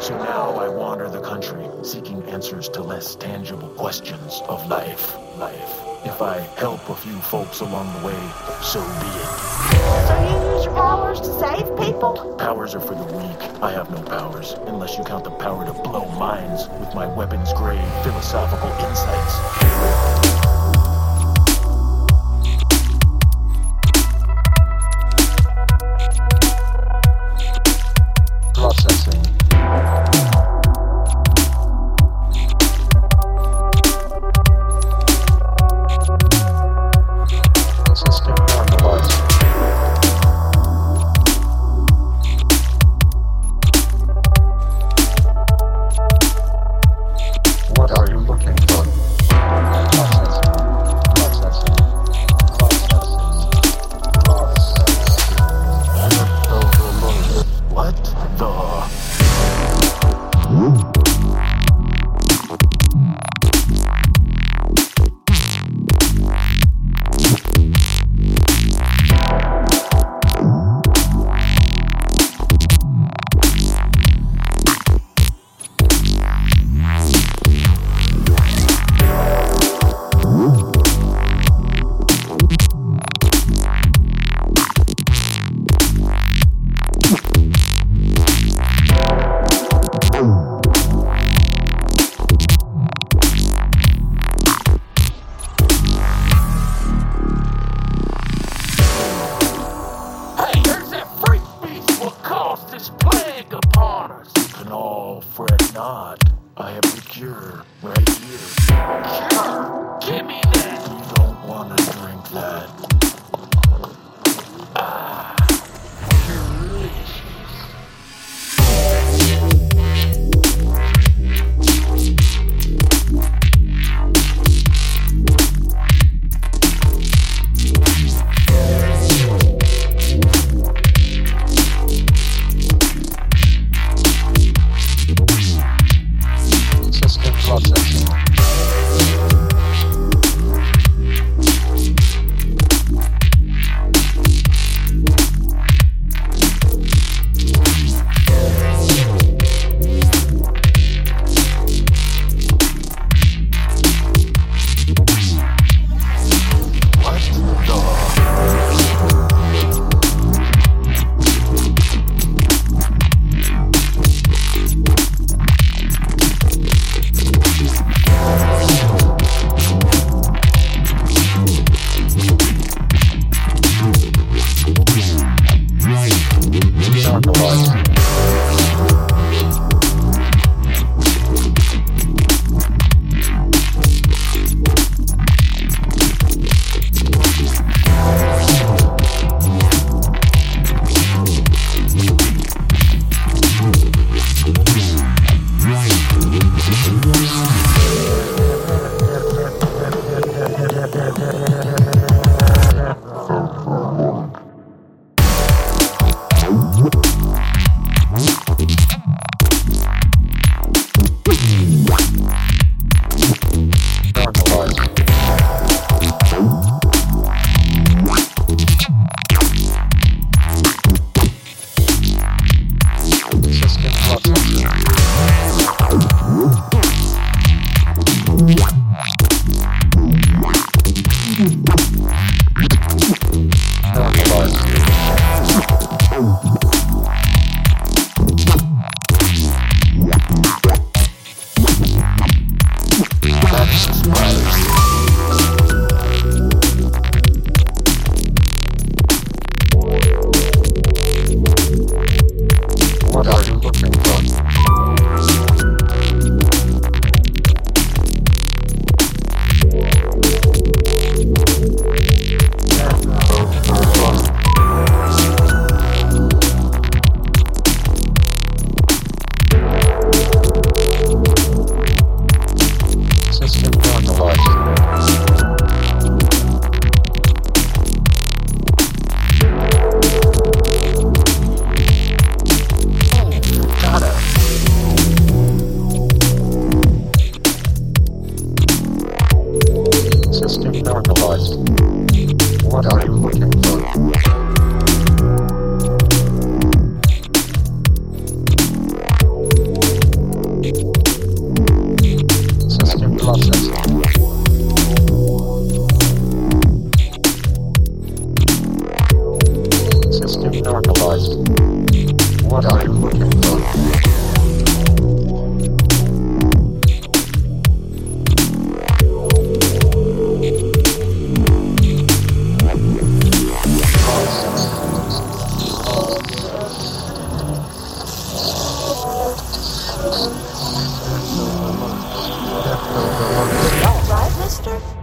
So now I wander the country, seeking answers to less tangible questions of life. Life. If I help a few folks along the way, so be it. So you use your powers to save people? Powers are for the weak. I have no powers, unless you count the power to blow minds with my weapons grade philosophical insights. Not. I have the cure right here. Cure? Give me that. You don't want to drink that. Ah, cosas. Francisco. what I'm looking for. All right, mister?